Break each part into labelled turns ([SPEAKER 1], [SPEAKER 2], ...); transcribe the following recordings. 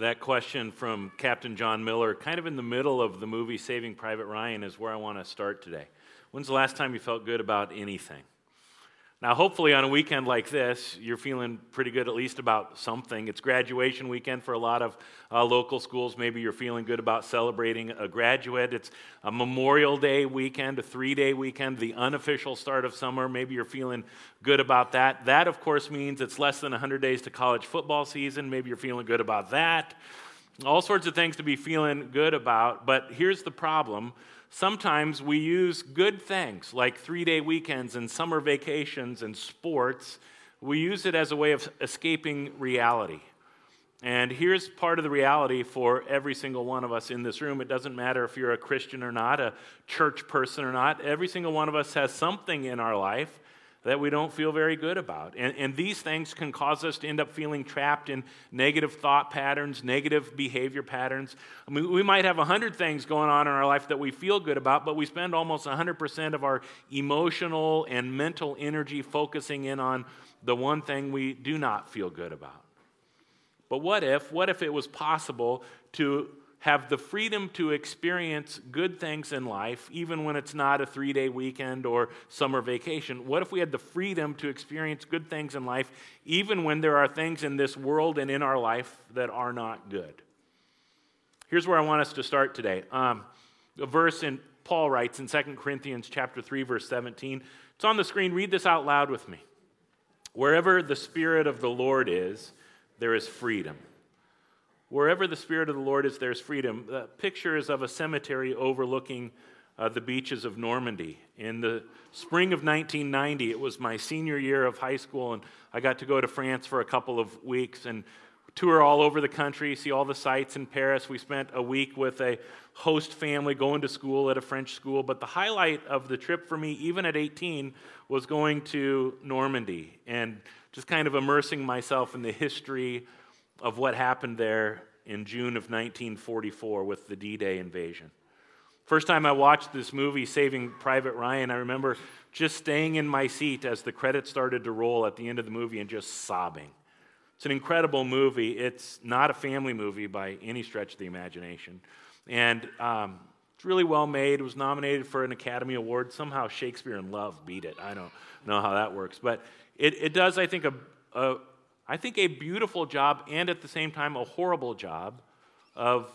[SPEAKER 1] That question from Captain John Miller, kind of in the middle of the movie Saving Private Ryan, is where I want to start today. When's the last time you felt good about anything? Now, hopefully, on a weekend like this, you're feeling pretty good at least about something. It's graduation weekend for a lot of uh, local schools. Maybe you're feeling good about celebrating a graduate. It's a Memorial Day weekend, a three day weekend, the unofficial start of summer. Maybe you're feeling good about that. That, of course, means it's less than 100 days to college football season. Maybe you're feeling good about that. All sorts of things to be feeling good about. But here's the problem Sometimes we use good things like three day weekends and summer vacations and sports, we use it as a way of escaping reality. And here's part of the reality for every single one of us in this room. It doesn't matter if you're a Christian or not, a church person or not, every single one of us has something in our life that we don't feel very good about. And, and these things can cause us to end up feeling trapped in negative thought patterns, negative behavior patterns. I mean, we might have 100 things going on in our life that we feel good about, but we spend almost 100% of our emotional and mental energy focusing in on the one thing we do not feel good about. But what if, what if it was possible to have the freedom to experience good things in life, even when it's not a three day weekend or summer vacation? What if we had the freedom to experience good things in life, even when there are things in this world and in our life that are not good? Here's where I want us to start today. Um, a verse in Paul writes in 2 Corinthians chapter 3 verse 17. It's on the screen. Read this out loud with me. Wherever the spirit of the Lord is, there is freedom. Wherever the Spirit of the Lord is, there's freedom. The picture is of a cemetery overlooking uh, the beaches of Normandy. In the spring of 1990, it was my senior year of high school, and I got to go to France for a couple of weeks and tour all over the country, see all the sites in Paris. We spent a week with a host family going to school at a French school. But the highlight of the trip for me, even at 18, was going to Normandy and just kind of immersing myself in the history of what happened there in June of 1944 with the D Day invasion. First time I watched this movie, Saving Private Ryan, I remember just staying in my seat as the credits started to roll at the end of the movie and just sobbing. It's an incredible movie. It's not a family movie by any stretch of the imagination. And um, it's really well made. It was nominated for an Academy Award. Somehow Shakespeare in Love beat it. I don't know how that works. But it, it does, I think, a, a, I think, a beautiful job and at the same time a horrible job of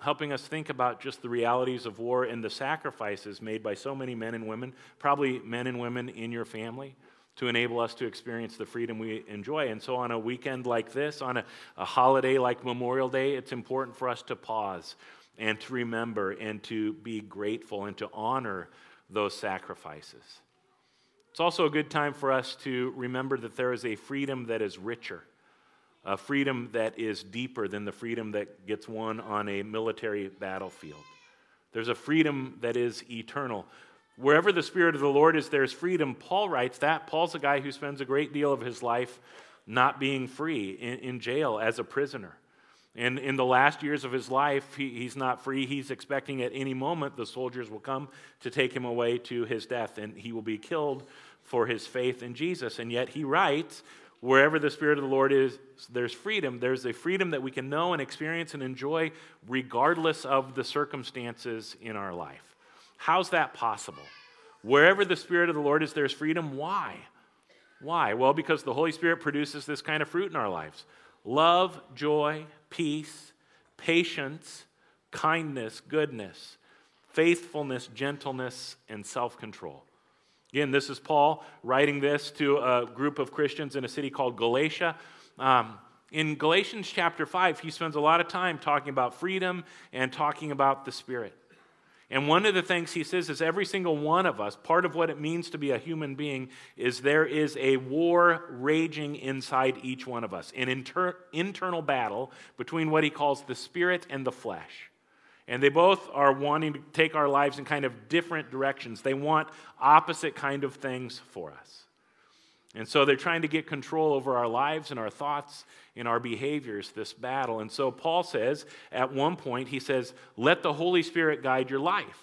[SPEAKER 1] helping us think about just the realities of war and the sacrifices made by so many men and women, probably men and women in your family, to enable us to experience the freedom we enjoy. And so, on a weekend like this, on a, a holiday like Memorial Day, it's important for us to pause and to remember and to be grateful and to honor those sacrifices. It's also a good time for us to remember that there is a freedom that is richer, a freedom that is deeper than the freedom that gets won on a military battlefield. There's a freedom that is eternal. Wherever the Spirit of the Lord is, there's freedom. Paul writes that. Paul's a guy who spends a great deal of his life not being free in, in jail as a prisoner. And in the last years of his life, he, he's not free. He's expecting at any moment the soldiers will come to take him away to his death, and he will be killed for his faith in Jesus. And yet he writes, wherever the Spirit of the Lord is, there's freedom. There's a freedom that we can know and experience and enjoy regardless of the circumstances in our life. How's that possible? Wherever the Spirit of the Lord is, there's freedom. Why? Why? Well, because the Holy Spirit produces this kind of fruit in our lives love, joy, peace, patience, kindness, goodness, faithfulness, gentleness, and self control. Again, this is Paul writing this to a group of Christians in a city called Galatia. Um, in Galatians chapter 5, he spends a lot of time talking about freedom and talking about the Spirit. And one of the things he says is every single one of us, part of what it means to be a human being, is there is a war raging inside each one of us, an inter- internal battle between what he calls the spirit and the flesh. And they both are wanting to take our lives in kind of different directions. They want opposite kind of things for us. And so they're trying to get control over our lives and our thoughts and our behaviors, this battle. And so Paul says, at one point, he says, Let the Holy Spirit guide your life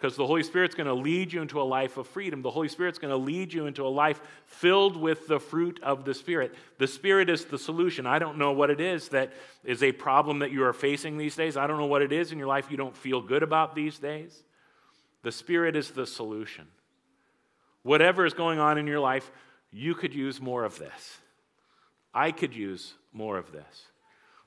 [SPEAKER 1] because the Holy Spirit's going to lead you into a life of freedom. The Holy Spirit's going to lead you into a life filled with the fruit of the Spirit. The Spirit is the solution. I don't know what it is that is a problem that you are facing these days. I don't know what it is in your life you don't feel good about these days. The Spirit is the solution. Whatever is going on in your life, you could use more of this. I could use more of this.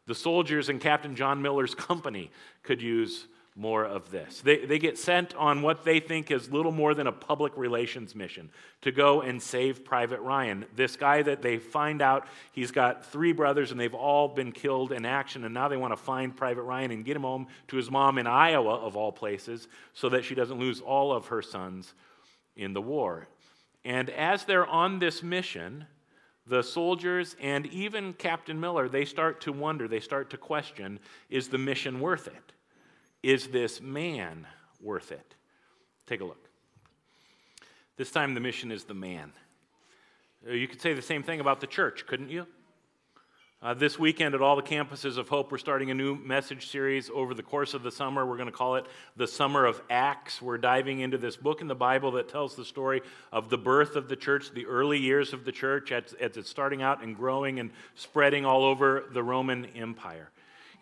[SPEAKER 1] The soldiers in Captain John Miller's company could use more of this. They, they get sent on what they think is little more than a public relations mission to go and save Private Ryan. This guy that they find out he's got three brothers and they've all been killed in action, and now they want to find Private Ryan and get him home to his mom in Iowa, of all places, so that she doesn't lose all of her sons in the war. And as they're on this mission, the soldiers and even Captain Miller, they start to wonder, they start to question, is the mission worth it? Is this man worth it? Take a look. This time the mission is the man. Uh, you could say the same thing about the church, couldn't you? Uh, this weekend at all the campuses of Hope, we're starting a new message series over the course of the summer. We're going to call it The Summer of Acts. We're diving into this book in the Bible that tells the story of the birth of the church, the early years of the church as, as it's starting out and growing and spreading all over the Roman Empire.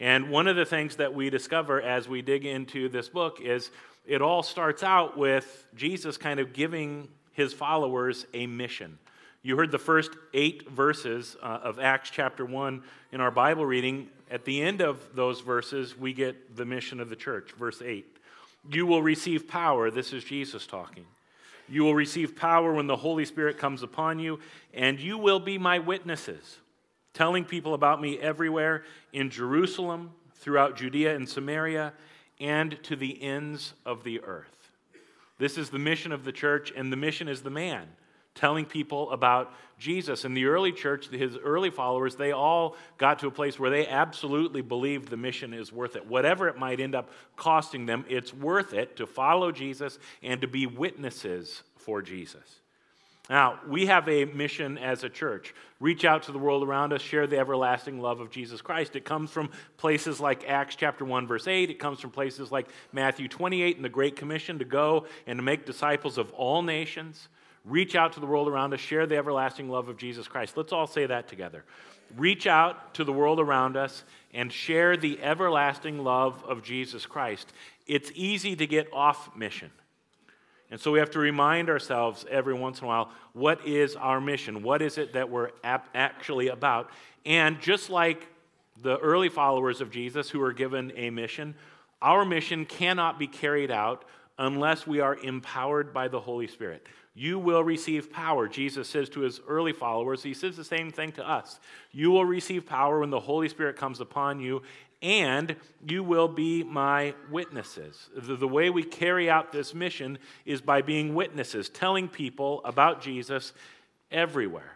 [SPEAKER 1] And one of the things that we discover as we dig into this book is it all starts out with Jesus kind of giving his followers a mission. You heard the first eight verses uh, of Acts chapter 1 in our Bible reading. At the end of those verses, we get the mission of the church, verse 8. You will receive power. This is Jesus talking. You will receive power when the Holy Spirit comes upon you, and you will be my witnesses telling people about me everywhere in Jerusalem, throughout Judea and Samaria, and to the ends of the earth. This is the mission of the church, and the mission is the man telling people about Jesus. In the early church, his early followers, they all got to a place where they absolutely believed the mission is worth it. Whatever it might end up costing them, it's worth it to follow Jesus and to be witnesses for Jesus. Now, we have a mission as a church reach out to the world around us, share the everlasting love of Jesus Christ. It comes from places like Acts chapter 1 verse 8, it comes from places like Matthew 28 and the great commission to go and to make disciples of all nations. Reach out to the world around us, share the everlasting love of Jesus Christ. Let's all say that together. Reach out to the world around us and share the everlasting love of Jesus Christ. It's easy to get off mission. And so we have to remind ourselves every once in a while what is our mission? What is it that we're ap- actually about? And just like the early followers of Jesus who were given a mission, our mission cannot be carried out unless we are empowered by the Holy Spirit. You will receive power, Jesus says to his early followers. He says the same thing to us. You will receive power when the Holy Spirit comes upon you, and you will be my witnesses. The, the, way we carry out this mission is by being witnesses, telling people about Jesus everywhere.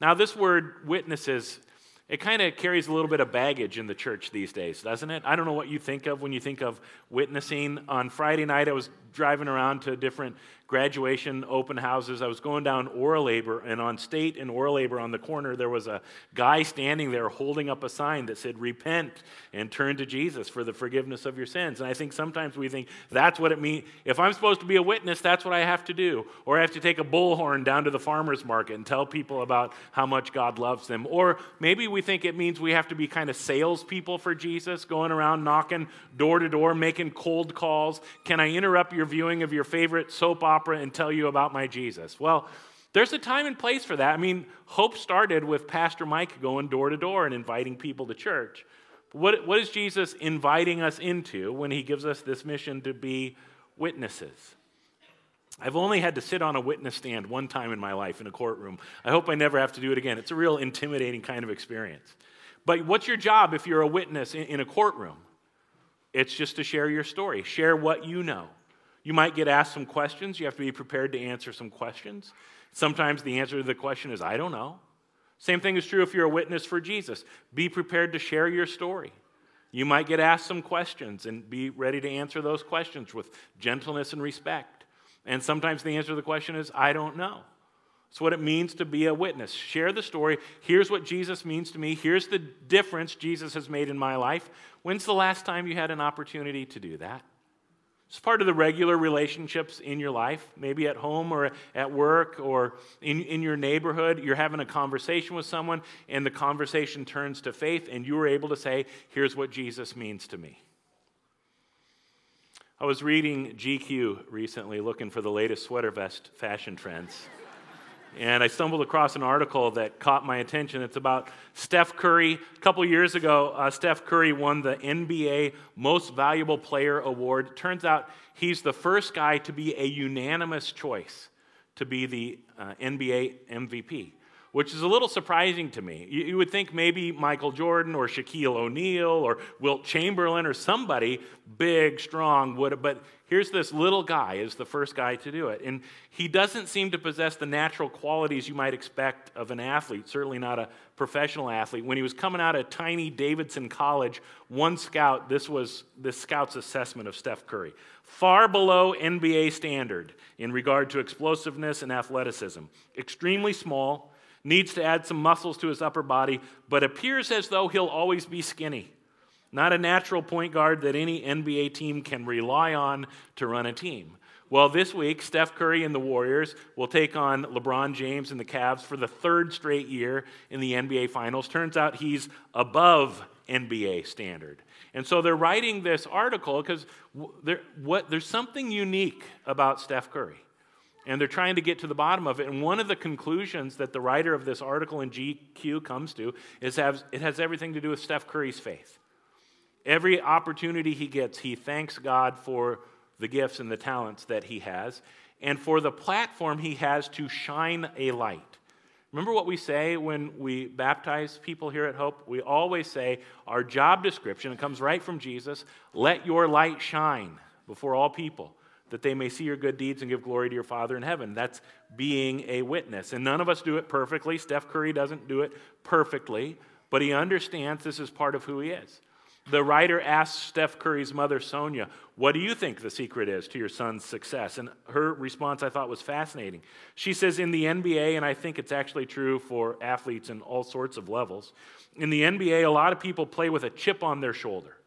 [SPEAKER 1] Now, this word witnesses, it kind of carries a little bit of baggage in the church these days, doesn't it? I don't know what you think of when you think of witnessing. On Friday night, I was driving around to different graduation open houses. I was going down Oralabor, and on state and Oralabor on the corner, there was a guy standing there holding up a sign that said, Repent and turn to Jesus for the forgiveness of your sins. And I think sometimes we think that's what it means. If I'm supposed to be a witness, that's what I have to do. Or I have to take a bullhorn down to the farmer's market and tell people about how much God loves them. Or maybe we think it means we have to be kind of salespeople for Jesus, going around knocking door to door, making cold calls. Can I interrupt your viewing of your favorite soap opera? opera and tell you about my Jesus. Well, there's a time and place for that. I mean, hope started with Pastor Mike going door to door and inviting people to church. But what, what is Jesus inviting us into when he gives us this mission to be witnesses? I've only had to sit on a witness stand one time in my life in a courtroom. I hope I never have to do it again. It's a real intimidating kind of experience. But what's your job if you're a witness in, in a courtroom? It's just to share your story, share what you know. You might get asked some questions. You have to be prepared to answer some questions. Sometimes the answer to the question is, I don't know. Same thing is true if you're a witness for Jesus. Be prepared to share your story. You might get asked some questions and be ready to answer those questions with gentleness and respect. And sometimes the answer to the question is, I don't know. It's what it means to be a witness. Share the story. Here's what Jesus means to me. Here's the difference Jesus has made in my life. When's the last time you had an opportunity to do that? It's part of the regular relationships in your life, maybe at home or at work or in, in your neighborhood. You're having a conversation with someone, and the conversation turns to faith, and you are able to say, Here's what Jesus means to me. I was reading GQ recently, looking for the latest sweater vest fashion trends and I stumbled across an article that caught my attention. It's about Steph Curry. A couple years ago, uh, Steph Curry won the NBA Most Valuable Player Award. Turns out he's the first guy to be a unanimous choice to be the uh, NBA MVP which is a little surprising to me. You, you would think maybe Michael Jordan or Shaquille O'Neal or Wilt Chamberlain or somebody big, strong would, but here's this little guy is the first guy to do it. And he doesn't seem to possess the natural qualities you might expect of an athlete, certainly not a professional athlete. When he was coming out of tiny Davidson College, one scout, this was this scout's assessment of Steph Curry, far below NBA standard in regard to explosiveness and athleticism. Extremely small, needs to add some muscles to his upper body, but appears as though he'll always be skinny. Not a natural point guard that any NBA team can rely on to run a team. Well, this week, Steph Curry and the Warriors will take on LeBron James and the Cavs for the third straight year in the NBA Finals. Turns out he's above NBA standard. And so they're writing this article because there's something unique about Steph Curry. And they're trying to get to the bottom of it. And one of the conclusions that the writer of this article in GQ comes to is has, it has everything to do with Steph Curry's faith. Every opportunity he gets, he thanks God for the gifts and the talents that he has and for the platform he has to shine a light. Remember what we say when we baptize people here at Hope? We always say our job description, it comes right from Jesus let your light shine before all people that they may see your good deeds and give glory to your Father in heaven. That's being a witness. And none of us do it perfectly. Steph Curry doesn't do it perfectly, but he understands this is part of who he is. The writer asks Steph Curry's mother, Sonia, What do you think the secret is to your son's success? And her response I thought was fascinating. She says, In the NBA, and I think it's actually true for athletes in all sorts of levels, in the NBA, a lot of people play with a chip on their shoulder.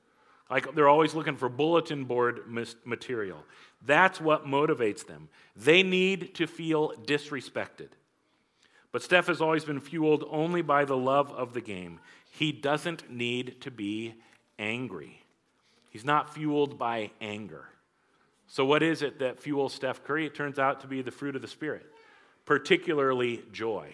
[SPEAKER 1] Like they're always looking for bulletin board material. That's what motivates them. They need to feel disrespected. But Steph has always been fueled only by the love of the game. He doesn't need to be angry. He's not fueled by anger. So, what is it that fuels Steph Curry? It turns out to be the fruit of the Spirit, particularly joy.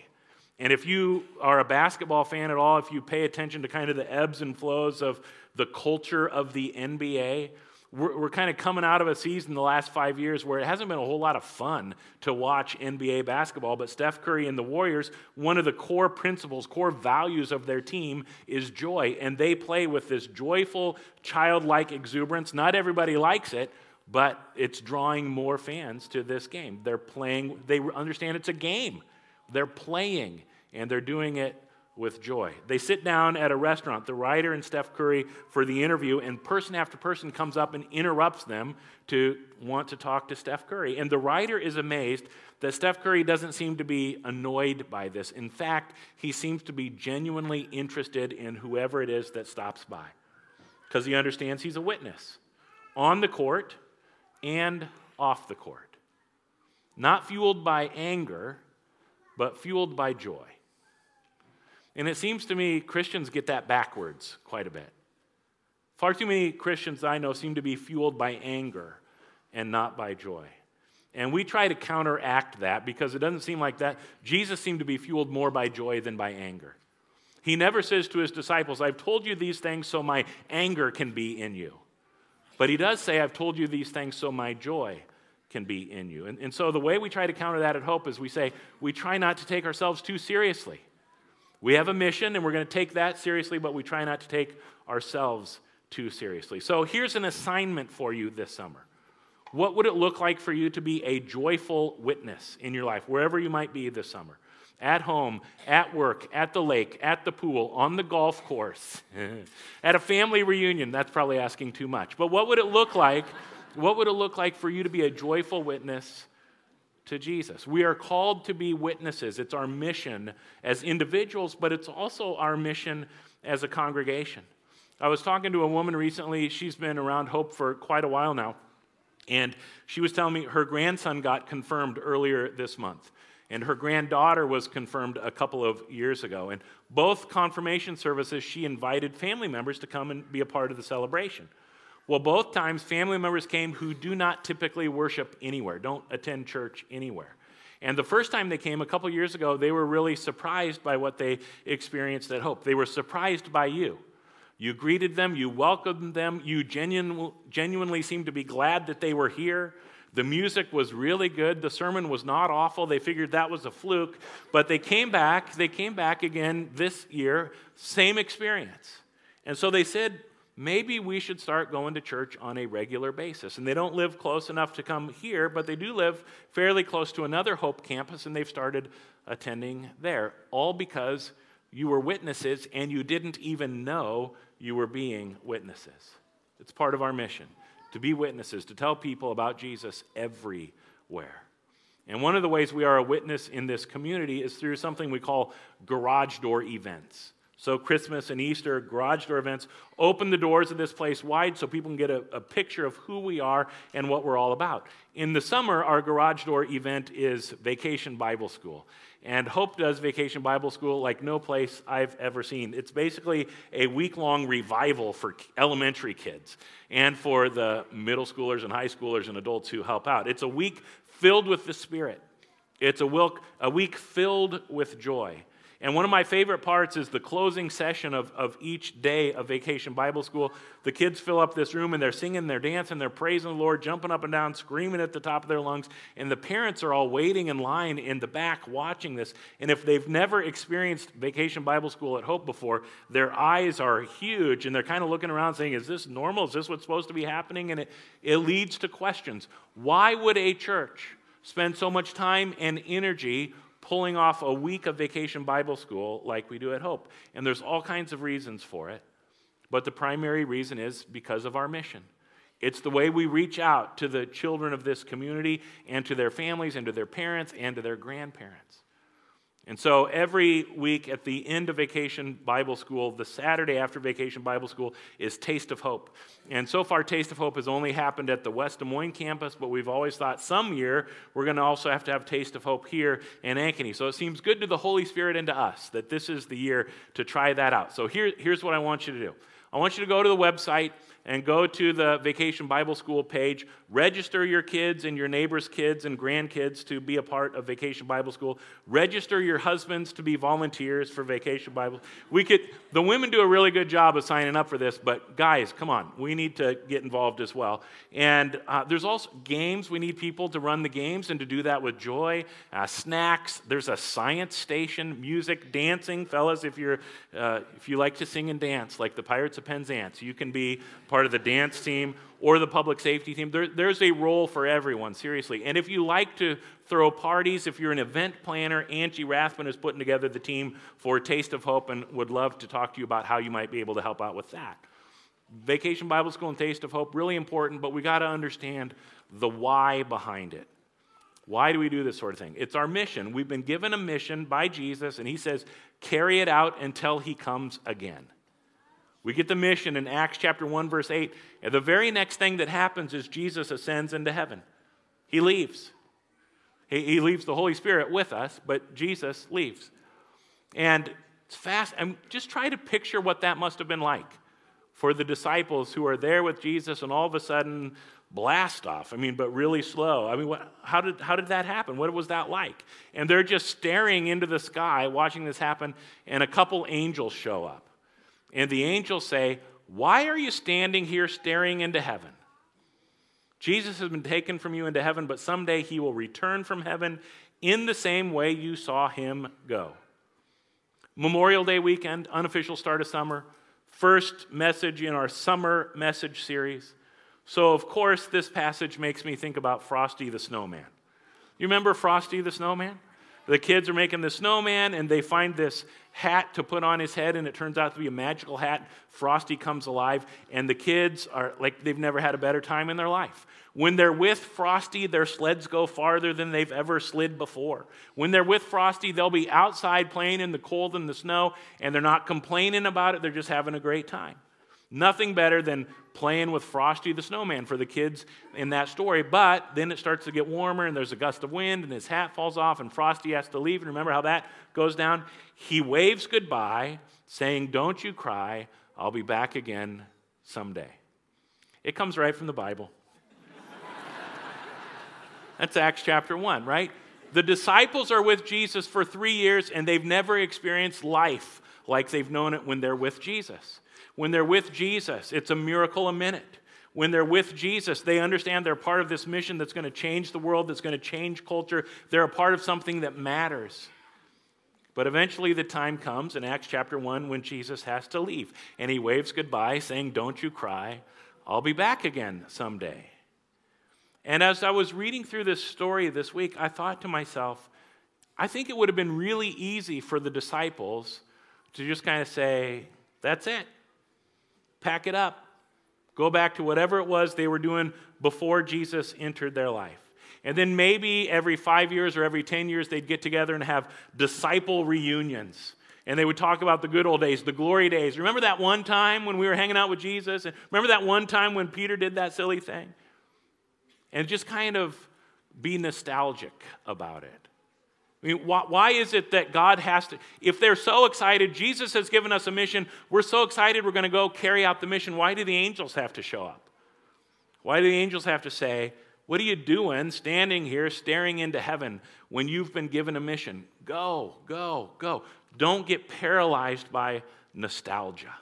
[SPEAKER 1] And if you are a basketball fan at all, if you pay attention to kind of the ebbs and flows of the culture of the NBA, we're, we're kind of coming out of a season the last five years where it hasn't been a whole lot of fun to watch NBA basketball. But Steph Curry and the Warriors, one of the core principles, core values of their team is joy. And they play with this joyful, childlike exuberance. Not everybody likes it, but it's drawing more fans to this game. They're playing, they understand it's a game. They're playing, and they're doing it with joy. They sit down at a restaurant, the writer and Steph Curry, for the interview, and person after person comes up and interrupts them to want to talk to Steph Curry. And the writer is amazed that Steph Curry doesn't seem to be annoyed by this. In fact, he seems to be genuinely interested in whoever it is that stops by because he understands he's a witness on the court and off the court. Not fueled by anger, but fueled by joy. And it seems to me Christians get that backwards quite a bit. Far too many Christians I know seem to be fueled by anger and not by joy. And we try to counteract that because it doesn't seem like that. Jesus seemed to be fueled more by joy than by anger. He never says to his disciples, I've told you these things so my anger can be in you. But he does say, I've told you these things so my joy can be in you. And, and so the way we try to counter that at Hope is we say, we try not to take ourselves too seriously. We have a mission and we're going to take that seriously, but we try not to take ourselves too seriously. So here's an assignment for you this summer. What would it look like for you to be a joyful witness in your life, wherever you might be this summer? at home, at work, at the lake, at the pool, on the golf course, at a family reunion. That's probably asking too much. But what would it look like what would it look like for you to be a joyful witness to Jesus? We are called to be witnesses. It's our mission as individuals, but it's also our mission as a congregation. I was talking to a woman recently. She's been around Hope for quite a while now. And she was telling me her grandson got confirmed earlier this month. And her granddaughter was confirmed a couple of years ago. And both confirmation services, she invited family members to come and be a part of the celebration. Well, both times, family members came who do not typically worship anywhere, don't attend church anywhere. And the first time they came a couple years ago, they were really surprised by what they experienced at Hope. They were surprised by you. You greeted them, you welcomed them, you genuine, genuinely seemed to be glad that they were here. The music was really good. The sermon was not awful. They figured that was a fluke. But they came back. They came back again this year, same experience. And so they said maybe we should start going to church on a regular basis. And they don't live close enough to come here, but they do live fairly close to another Hope campus, and they've started attending there, all because you were witnesses and you didn't even know you were being witnesses. It's part of our mission to be witnesses, to tell people about Jesus everywhere. And one of the ways we are a witness in this community is through something we call garage door events. So, Christmas and Easter, garage door events, open the doors of this place wide so people can get a, a, picture of who we are and what we're all about. In the summer, our garage door event is Vacation Bible School. And Hope does Vacation Bible School like no place I've ever seen. It's basically a week long revival for elementary kids and for the middle schoolers and high schoolers and adults who help out. It's a week filled with the Spirit, it's a week filled with joy. And one of my favorite parts is the closing session of, of each day of Vacation Bible School. The kids fill up this room and they're singing, they're dancing, they're praising the Lord, jumping up and down, screaming at the top of their lungs. And the parents are all waiting in line in the back watching this. And if they've never experienced Vacation Bible School at Hope before, their eyes are huge and they're kind of looking around saying, Is this normal? Is this what's supposed to be happening? And it, it leads to questions. Why would a church? spend so much time and energy pulling off a week of vacation Bible school like we do at Hope. And there's all kinds of reasons for it, but the primary reason is because of our mission. It's the way we reach out to the children of this community and to their families and to their parents and to their grandparents. And so every week at the end of vacation Bible school, the Saturday after vacation Bible school is Taste of Hope. And so far, Taste of Hope has only happened at the West Des Moines campus, but we've always thought some year we're going to also have to have Taste of Hope here in Ankeny. So it seems good to the Holy Spirit and to us that this is the year to try that out. So here, here's what I want you to do I want you to go to the website and go to the Vacation Bible School page. Register your kids and your neighbors' kids and grandkids to be a part of Vacation Bible School. Register your husbands to be volunteers for Vacation Bible. We could the women do a really good job of signing up for this, but guys, come on, we need to get involved as well. And uh, there's also games. We need people to run the games and to do that with joy. Uh, snacks. There's a science station, music, dancing, fellas. If you're uh, if you like to sing and dance like the Pirates of Penzance, you can be part of the dance team or the public safety team. There, there's a role for everyone, seriously. And if you like to throw parties, if you're an event planner, Angie Rathman is putting together the team for Taste of Hope and would love to talk to you about how you might be able to help out with that. Vacation Bible School and Taste of Hope, really important, but we got to understand the why behind it. Why do we do this sort of thing? It's our mission. We've been given a mission by Jesus, and He says, carry it out until He comes again. We get the mission in Acts chapter 1, verse 8. And the very next thing that happens is Jesus ascends into heaven. He leaves. He, he leaves the Holy Spirit with us, but Jesus leaves. And it's fast. And just try to picture what that must have been like for the disciples who are there with Jesus and all of a sudden blast off. I mean, but really slow. I mean, what, how, did, how did that happen? What was that like? And they're just staring into the sky watching this happen, and a couple angels show up. And the angels say, Why are you standing here staring into heaven? Jesus has been taken from you into heaven, but someday he will return from heaven in the same way you saw him go. Memorial Day weekend, unofficial start of summer, first message in our summer message series. So, of course, this passage makes me think about Frosty the Snowman. You remember Frosty the Snowman? the kids are making the snowman and they find this hat to put on his head and it turns out to be a magical hat frosty comes alive and the kids are like they've never had a better time in their life when they're with frosty their sleds go farther than they've ever slid before when they're with frosty they'll be outside playing in the cold and the snow and they're not complaining about it they're just having a great time Nothing better than playing with Frosty the Snowman for the kids in that story. But then it starts to get warmer, and there's a gust of wind, and his hat falls off, and Frosty has to leave. And remember how that goes down? He waves goodbye, saying, Don't you cry, I'll be back again someday. It comes right from the Bible. That's Acts chapter 1, right? The disciples are with Jesus for three years, and they've never experienced life like they've known it when they're with Jesus. When they're with Jesus, it's a miracle a minute. When they're with Jesus, they understand they're part of this mission that's going to change the world, that's going to change culture. They're a part of something that matters. But eventually the time comes in Acts chapter 1 when Jesus has to leave. And he waves goodbye, saying, Don't you cry. I'll be back again someday. And as I was reading through this story this week, I thought to myself, I think it would have been really easy for the disciples to just kind of say, that's it. Pack it up. Go back to whatever it was they were doing before Jesus entered their life. And then maybe every five years or every 10 years, they'd get together and have disciple reunions. And they would talk about the good old days, the glory days. Remember that one time when we were hanging out with Jesus? And remember that one time when Peter did that silly thing? And just kind of be nostalgic about it. I mean, why, why, is it that God has to, if they're so excited, Jesus has given us a mission, we're so excited we're going to go carry out the mission, why do the angels have to show up? Why do the angels have to say, What are you doing standing here staring into heaven when you've been given a mission? Go, go, go. Don't get paralyzed by nostalgia.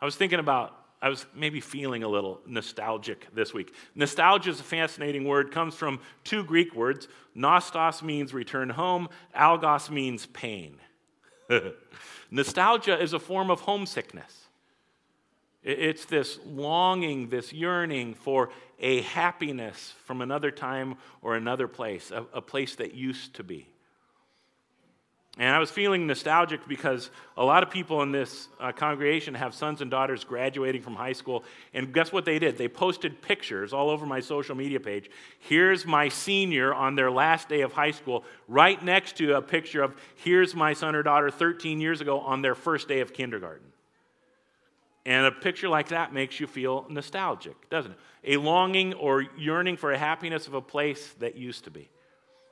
[SPEAKER 1] I was thinking about I was maybe feeling a little nostalgic this week. Nostalgia is a fascinating word, comes from two Greek words. Nostos means return home, algos means pain. nostalgia is a form of homesickness. It's this longing, this yearning for a happiness from another time or another place, a, a place that used to be. And I was feeling nostalgic because a lot of people in this uh, congregation have sons and daughters graduating from high school. And guess what they did? They posted pictures all over my social media page. Here's my senior on their last day of high school, right next to a picture of here's my son or daughter 13 years ago on their first day of kindergarten. And a picture like that makes you feel nostalgic, doesn't it? A longing or yearning for a happiness of a place that used to be.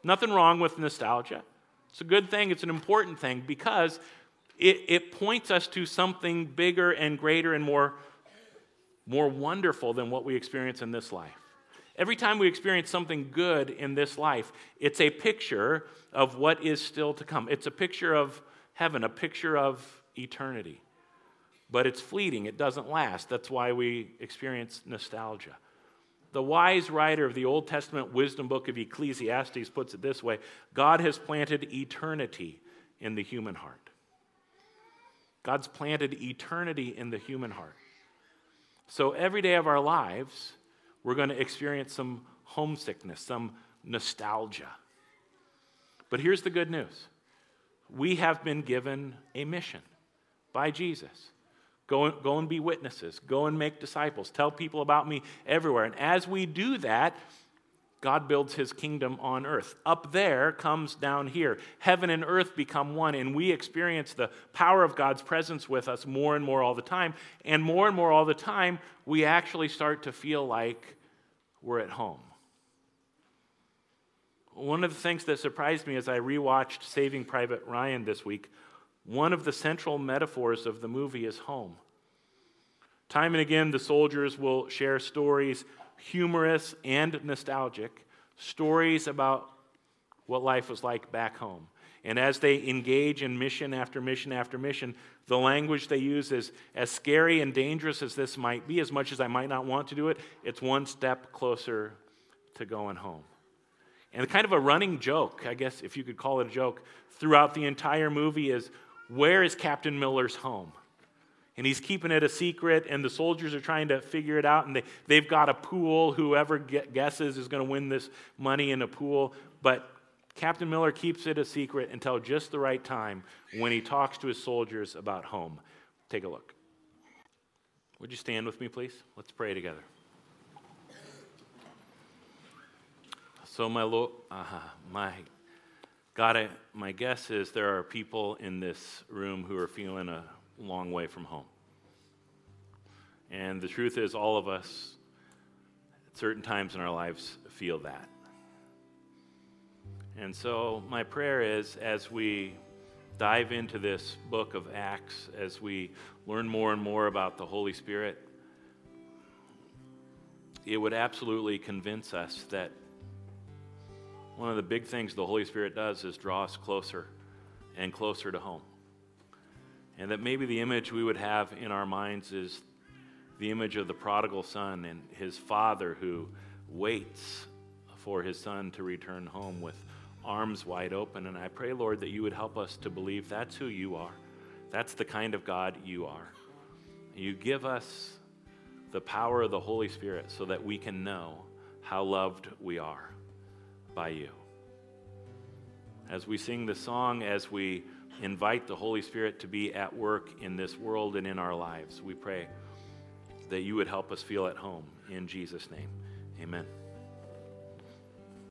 [SPEAKER 1] Nothing wrong with nostalgia. It's a good thing, it's an important thing because it, it points us to something bigger and greater and more, more wonderful than what we experience in this life. Every time we experience something good in this life, it's a picture of what is still to come. It's a picture of heaven, a picture of eternity. But it's fleeting, it doesn't last. That's why we experience nostalgia. The wise writer of the Old Testament wisdom book of Ecclesiastes puts it this way God has planted eternity in the human heart. God's planted eternity in the human heart. So every day of our lives, we're going to experience some homesickness, some nostalgia. But here's the good news we have been given a mission by Jesus. Go, go and be witnesses. Go and make disciples. Tell people about me everywhere. And as we do that, God builds his kingdom on earth. Up there comes down here. Heaven and earth become one, and we experience the power of God's presence with us more and more all the time. And more and more all the time, we actually start to feel like we're at home. One of the things that surprised me as I rewatched Saving Private Ryan this week one of the central metaphors of the movie is home. Time and again, the soldiers will share stories, humorous and nostalgic, stories about what life was like back home. And as they engage in mission after mission after mission, the language they use is as scary and dangerous as this might be, as much as I might not want to do it, it's one step closer to going home. And kind of a running joke, I guess if you could call it a joke, throughout the entire movie is where is Captain Miller's home? And he's keeping it a secret, and the soldiers are trying to figure it out, and they, they've got a pool. Whoever guesses is going to win this money in a pool. But Captain Miller keeps it a secret until just the right time when he talks to his soldiers about home. Take a look. Would you stand with me, please? Let's pray together. So, my Lord, uh, uh-huh, my God, I, my guess is there are people in this room who are feeling a long way from home. And the truth is, all of us at certain times in our lives feel that. And so, my prayer is as we dive into this book of Acts, as we learn more and more about the Holy Spirit, it would absolutely convince us that one of the big things the Holy Spirit does is draw us closer and closer to home. And that maybe the image we would have in our minds is the image of the prodigal son and his father who waits for his son to return home with arms wide open. And I pray, Lord, that you would help us to believe that's who you are. That's the kind of God you are. You give us the power of the Holy Spirit so that we can know how loved we are by you. As we sing the song, as we invite the Holy Spirit to be at work in this world and in our lives, we pray that you would help us feel at home. In Jesus' name, amen.